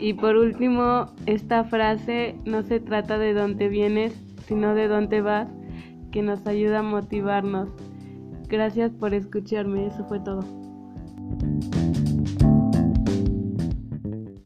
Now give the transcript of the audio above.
Y por último, esta frase no se trata de dónde vienes, sino de dónde vas, que nos ayuda a motivarnos. Gracias por escucharme, eso fue todo.